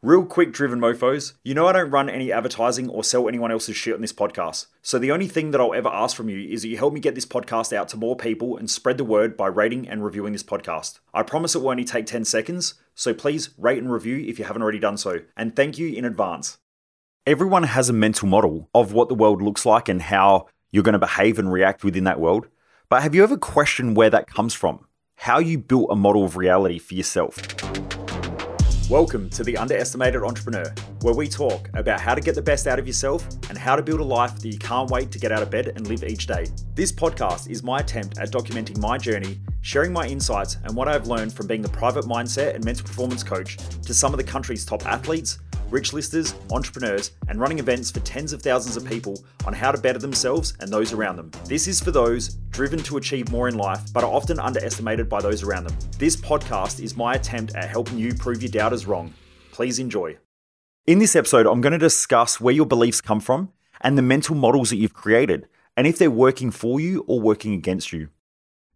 Real quick, driven mofos, you know I don't run any advertising or sell anyone else's shit on this podcast. So the only thing that I'll ever ask from you is that you help me get this podcast out to more people and spread the word by rating and reviewing this podcast. I promise it will only take 10 seconds, so please rate and review if you haven't already done so. And thank you in advance. Everyone has a mental model of what the world looks like and how you're going to behave and react within that world. But have you ever questioned where that comes from? How you built a model of reality for yourself? Welcome to The Underestimated Entrepreneur, where we talk about how to get the best out of yourself and how to build a life that you can't wait to get out of bed and live each day. This podcast is my attempt at documenting my journey, sharing my insights and what I've learned from being the private mindset and mental performance coach to some of the country's top athletes, rich listers, entrepreneurs, and running events for tens of thousands of people on how to better themselves and those around them. This is for those driven to achieve more in life, but are often underestimated by those around them. This podcast is my attempt at helping you prove your doubters wrong. Please enjoy. In this episode, I'm going to discuss where your beliefs come from and the mental models that you've created, and if they're working for you or working against you.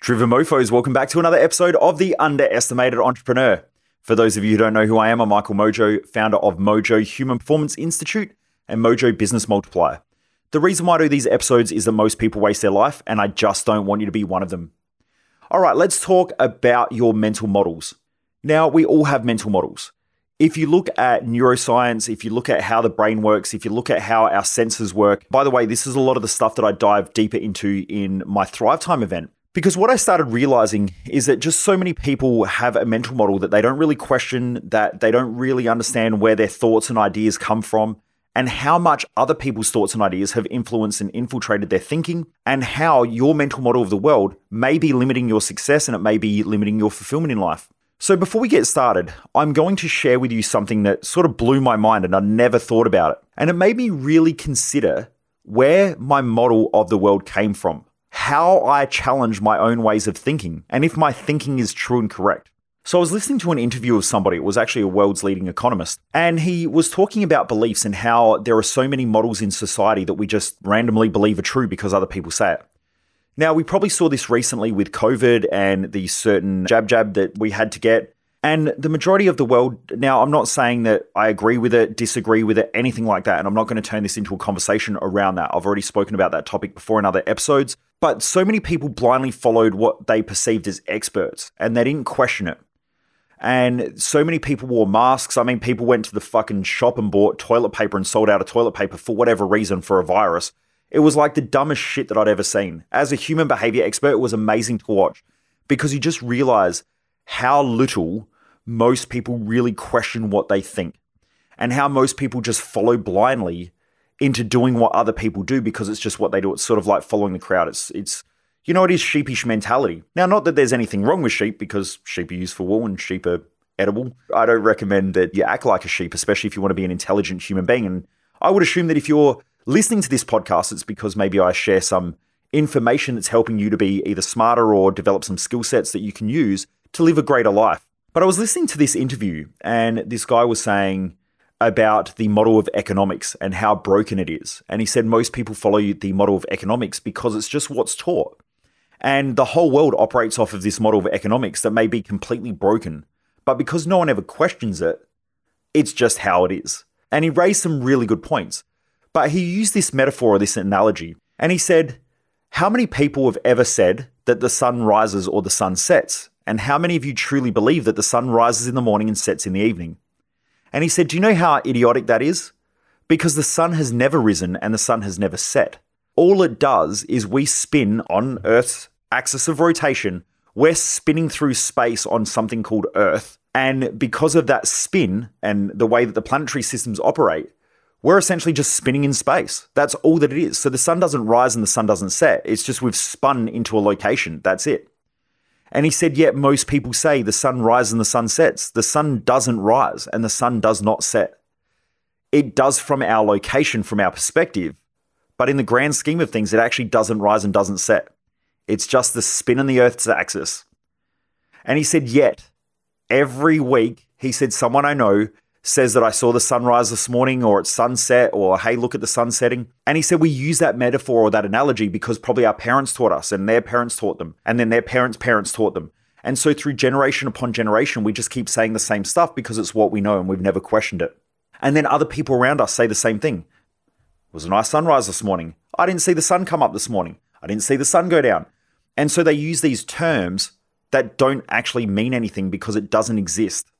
Driven Mofos, welcome back to another episode of The Underestimated Entrepreneur. For those of you who don't know who I am, I'm Michael Mojo, founder of Mojo Human Performance Institute and Mojo Business Multiplier. The reason why I do these episodes is that most people waste their life, and I just don't want you to be one of them. All right, let's talk about your mental models. Now, we all have mental models. If you look at neuroscience, if you look at how the brain works, if you look at how our senses work, by the way, this is a lot of the stuff that I dive deeper into in my Thrive Time event. Because what I started realizing is that just so many people have a mental model that they don't really question, that they don't really understand where their thoughts and ideas come from, and how much other people's thoughts and ideas have influenced and infiltrated their thinking, and how your mental model of the world may be limiting your success and it may be limiting your fulfillment in life. So, before we get started, I'm going to share with you something that sort of blew my mind and I never thought about it. And it made me really consider where my model of the world came from how I challenge my own ways of thinking and if my thinking is true and correct. So I was listening to an interview of somebody, it was actually a world's leading economist, and he was talking about beliefs and how there are so many models in society that we just randomly believe are true because other people say it. Now, we probably saw this recently with COVID and the certain jab jab that we had to get. And the majority of the world, now, I'm not saying that I agree with it, disagree with it, anything like that. And I'm not going to turn this into a conversation around that. I've already spoken about that topic before in other episodes. But so many people blindly followed what they perceived as experts and they didn't question it. And so many people wore masks. I mean, people went to the fucking shop and bought toilet paper and sold out of toilet paper for whatever reason for a virus. It was like the dumbest shit that I'd ever seen. As a human behavior expert, it was amazing to watch because you just realize how little most people really question what they think and how most people just follow blindly into doing what other people do because it's just what they do. It's sort of like following the crowd. It's it's you know it is sheepish mentality. Now, not that there's anything wrong with sheep because sheep are used for wool and sheep are edible. I don't recommend that you act like a sheep, especially if you want to be an intelligent human being. And I would assume that if you're listening to this podcast, it's because maybe I share some information that's helping you to be either smarter or develop some skill sets that you can use to live a greater life. But I was listening to this interview, and this guy was saying about the model of economics and how broken it is. And he said most people follow the model of economics because it's just what's taught. And the whole world operates off of this model of economics that may be completely broken. But because no one ever questions it, it's just how it is. And he raised some really good points. But he used this metaphor or this analogy. And he said, How many people have ever said that the sun rises or the sun sets? And how many of you truly believe that the sun rises in the morning and sets in the evening? And he said, Do you know how idiotic that is? Because the sun has never risen and the sun has never set. All it does is we spin on Earth's axis of rotation. We're spinning through space on something called Earth. And because of that spin and the way that the planetary systems operate, we're essentially just spinning in space. That's all that it is. So the sun doesn't rise and the sun doesn't set. It's just we've spun into a location. That's it. And he said, Yet most people say the sun rises and the sun sets. The sun doesn't rise and the sun does not set. It does from our location, from our perspective. But in the grand scheme of things, it actually doesn't rise and doesn't set. It's just the spin on the Earth's axis. And he said, Yet every week, he said, Someone I know says that I saw the sunrise this morning or it's sunset or hey, look at the sun setting. And he said we use that metaphor or that analogy because probably our parents taught us and their parents taught them and then their parents' parents taught them. And so through generation upon generation, we just keep saying the same stuff because it's what we know and we've never questioned it. And then other people around us say the same thing. It was a nice sunrise this morning. I didn't see the sun come up this morning. I didn't see the sun go down. And so they use these terms that don't actually mean anything because it doesn't exist.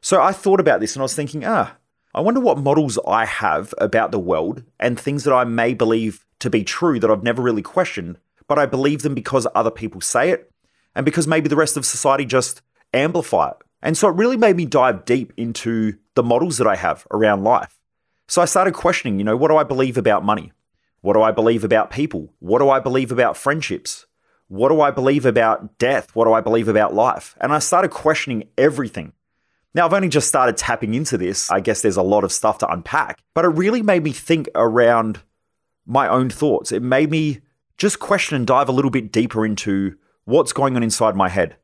So I thought about this and I was thinking, ah, I wonder what models I have about the world and things that I may believe to be true that I've never really questioned, but I believe them because other people say it and because maybe the rest of society just amplify it. And so it really made me dive deep into the models that I have around life. So I started questioning, you know, what do I believe about money? What do I believe about people? What do I believe about friendships? What do I believe about death? What do I believe about life? And I started questioning everything. Now, I've only just started tapping into this. I guess there's a lot of stuff to unpack, but it really made me think around my own thoughts. It made me just question and dive a little bit deeper into what's going on inside my head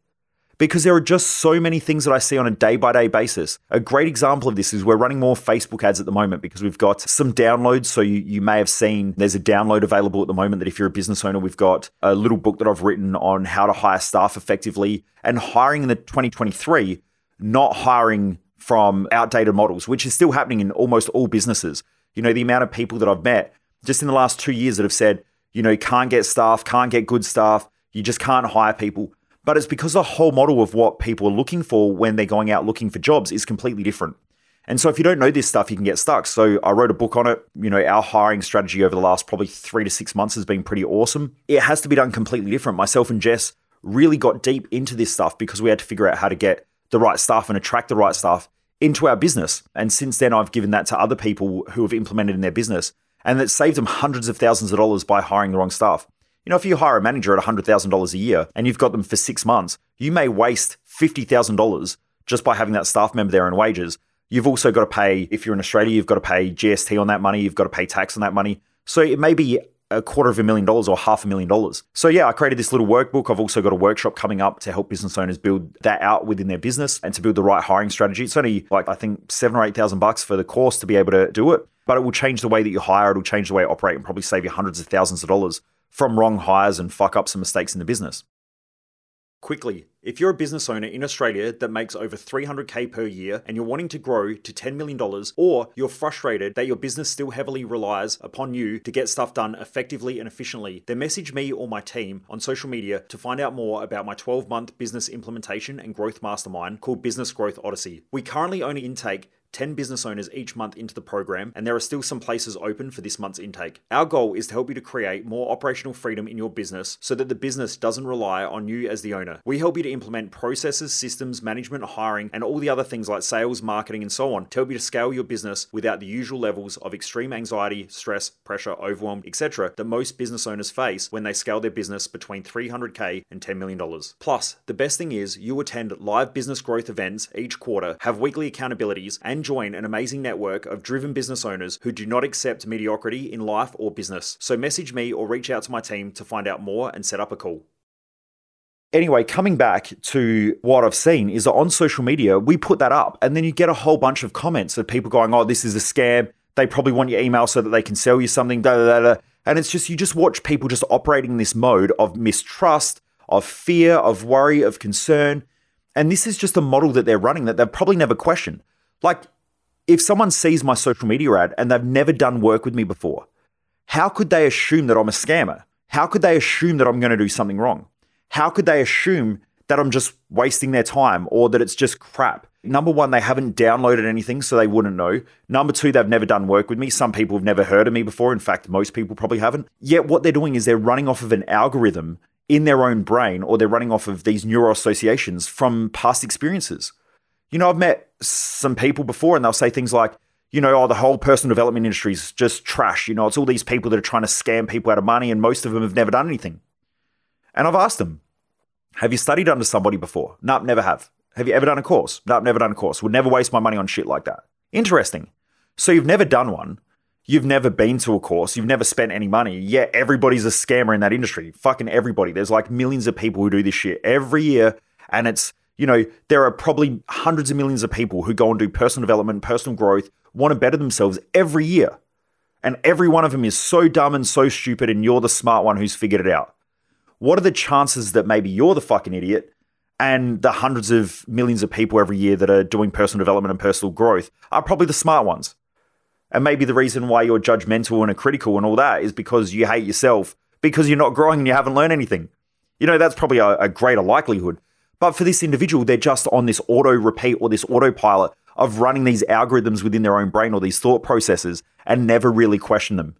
because there are just so many things that I see on a day by day basis. A great example of this is we're running more Facebook ads at the moment because we've got some downloads. So you, you may have seen there's a download available at the moment that if you're a business owner, we've got a little book that I've written on how to hire staff effectively and hiring in the 2023, not hiring from outdated models, which is still happening in almost all businesses. You know, the amount of people that I've met just in the last two years that have said, you know, can't get staff, can't get good staff, you just can't hire people but it's because the whole model of what people are looking for when they're going out looking for jobs is completely different. And so if you don't know this stuff, you can get stuck. So I wrote a book on it. You know, our hiring strategy over the last probably three to six months has been pretty awesome. It has to be done completely different. Myself and Jess really got deep into this stuff because we had to figure out how to get the right stuff and attract the right stuff into our business. And since then, I've given that to other people who have implemented in their business. And it saved them hundreds of thousands of dollars by hiring the wrong staff. You know, if you hire a manager at $100,000 a year and you've got them for six months, you may waste $50,000 just by having that staff member there in wages. You've also got to pay, if you're in Australia, you've got to pay GST on that money, you've got to pay tax on that money. So it may be a quarter of a million dollars or half a million dollars. So yeah, I created this little workbook. I've also got a workshop coming up to help business owners build that out within their business and to build the right hiring strategy. It's only like I think seven or eight thousand bucks for the course to be able to do it, but it will change the way that you hire. It'll change the way you operate and probably save you hundreds of thousands of dollars from wrong hires and fuck ups and mistakes in the business. Quickly, if you're a business owner in Australia that makes over 300k per year and you're wanting to grow to $10 million, or you're frustrated that your business still heavily relies upon you to get stuff done effectively and efficiently, then message me or my team on social media to find out more about my 12 month business implementation and growth mastermind called Business Growth Odyssey. We currently only intake 10 business owners each month into the program, and there are still some places open for this month's intake. Our goal is to help you to create more operational freedom in your business so that the business doesn't rely on you as the owner. We help you to implement processes, systems, management, hiring, and all the other things like sales, marketing, and so on to help you to scale your business without the usual levels of extreme anxiety, stress, pressure, overwhelm, etc. that most business owners face when they scale their business between 300k and $10 million. Plus, the best thing is you attend live business growth events each quarter, have weekly accountabilities, and join an amazing network of driven business owners who do not accept mediocrity in life or business. So message me or reach out to my team to find out more and set up a call. Anyway, coming back to what I've seen is that on social media, we put that up and then you get a whole bunch of comments of people going, oh, this is a scam. They probably want your email so that they can sell you something. Da, da, da, and it's just, you just watch people just operating in this mode of mistrust, of fear, of worry, of concern. And this is just a model that they're running that they've probably never questioned. Like, if someone sees my social media ad and they've never done work with me before, how could they assume that I'm a scammer? How could they assume that I'm going to do something wrong? How could they assume that I'm just wasting their time or that it's just crap? Number one, they haven't downloaded anything, so they wouldn't know. Number two, they've never done work with me. Some people have never heard of me before. In fact, most people probably haven't. Yet, what they're doing is they're running off of an algorithm in their own brain or they're running off of these neural associations from past experiences. You know, I've met some people before and they'll say things like, you know, oh, the whole personal development industry is just trash. You know, it's all these people that are trying to scam people out of money and most of them have never done anything. And I've asked them, have you studied under somebody before? No, nope, never have. Have you ever done a course? No, nope, never done a course. Would never waste my money on shit like that. Interesting. So you've never done one. You've never been to a course. You've never spent any money. Yet everybody's a scammer in that industry. Fucking everybody. There's like millions of people who do this shit every year. And it's you know, there are probably hundreds of millions of people who go and do personal development, personal growth, want to better themselves every year. And every one of them is so dumb and so stupid, and you're the smart one who's figured it out. What are the chances that maybe you're the fucking idiot and the hundreds of millions of people every year that are doing personal development and personal growth are probably the smart ones. And maybe the reason why you're judgmental and critical and all that is because you hate yourself because you're not growing and you haven't learned anything. You know, that's probably a, a greater likelihood. But for this individual, they're just on this auto repeat or this autopilot of running these algorithms within their own brain or these thought processes and never really question them.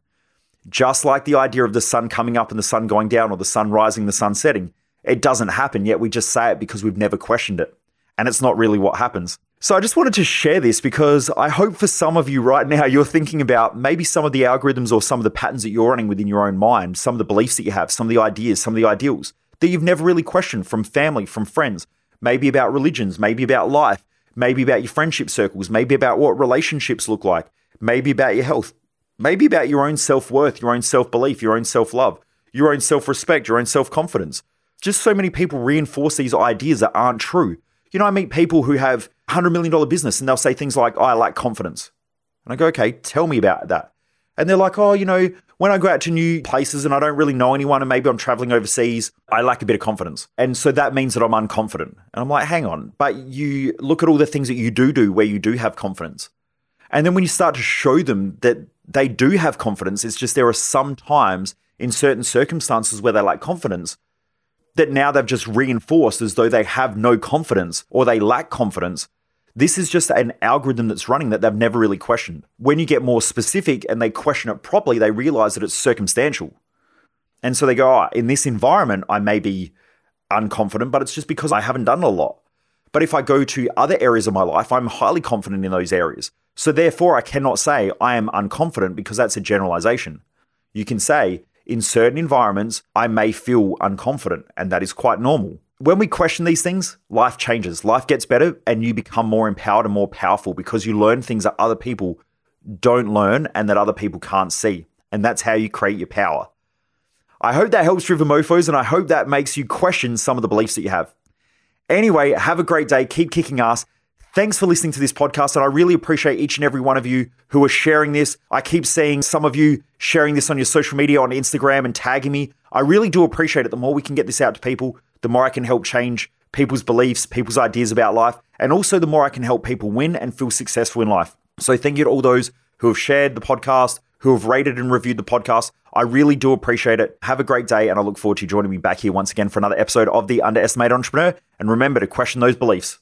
Just like the idea of the sun coming up and the sun going down or the sun rising, the sun setting, it doesn't happen, yet we just say it because we've never questioned it. And it's not really what happens. So I just wanted to share this because I hope for some of you right now, you're thinking about maybe some of the algorithms or some of the patterns that you're running within your own mind, some of the beliefs that you have, some of the ideas, some of the ideals that you've never really questioned from family, from friends, maybe about religions, maybe about life, maybe about your friendship circles, maybe about what relationships look like, maybe about your health, maybe about your own self worth, your own self belief, your own self love, your own self respect, your own self confidence. Just so many people reinforce these ideas that aren't true. You know, I meet people who have $100 million business and they'll say things like, I lack confidence. And I go, okay, tell me about that. And they're like, oh, you know, when I go out to new places and I don't really know anyone and maybe I'm traveling overseas, I lack a bit of confidence. And so that means that I'm unconfident. And I'm like, hang on, but you look at all the things that you do do where you do have confidence. And then when you start to show them that they do have confidence, it's just there are some times in certain circumstances where they lack confidence that now they've just reinforced as though they have no confidence or they lack confidence. This is just an algorithm that's running that they've never really questioned. When you get more specific and they question it properly, they realize that it's circumstantial. And so they go, oh, in this environment, I may be unconfident, but it's just because I haven't done a lot. But if I go to other areas of my life, I'm highly confident in those areas. So therefore, I cannot say I am unconfident because that's a generalization. You can say, in certain environments, I may feel unconfident, and that is quite normal. When we question these things, life changes, life gets better, and you become more empowered and more powerful because you learn things that other people don't learn and that other people can't see. And that's how you create your power. I hope that helps Driven Mofos, and I hope that makes you question some of the beliefs that you have. Anyway, have a great day. Keep kicking ass. Thanks for listening to this podcast, and I really appreciate each and every one of you who are sharing this. I keep seeing some of you sharing this on your social media, on Instagram, and tagging me. I really do appreciate it. The more we can get this out to people, the more I can help change people's beliefs, people's ideas about life, and also the more I can help people win and feel successful in life. So, thank you to all those who have shared the podcast, who have rated and reviewed the podcast. I really do appreciate it. Have a great day, and I look forward to you joining me back here once again for another episode of The Underestimated Entrepreneur. And remember to question those beliefs.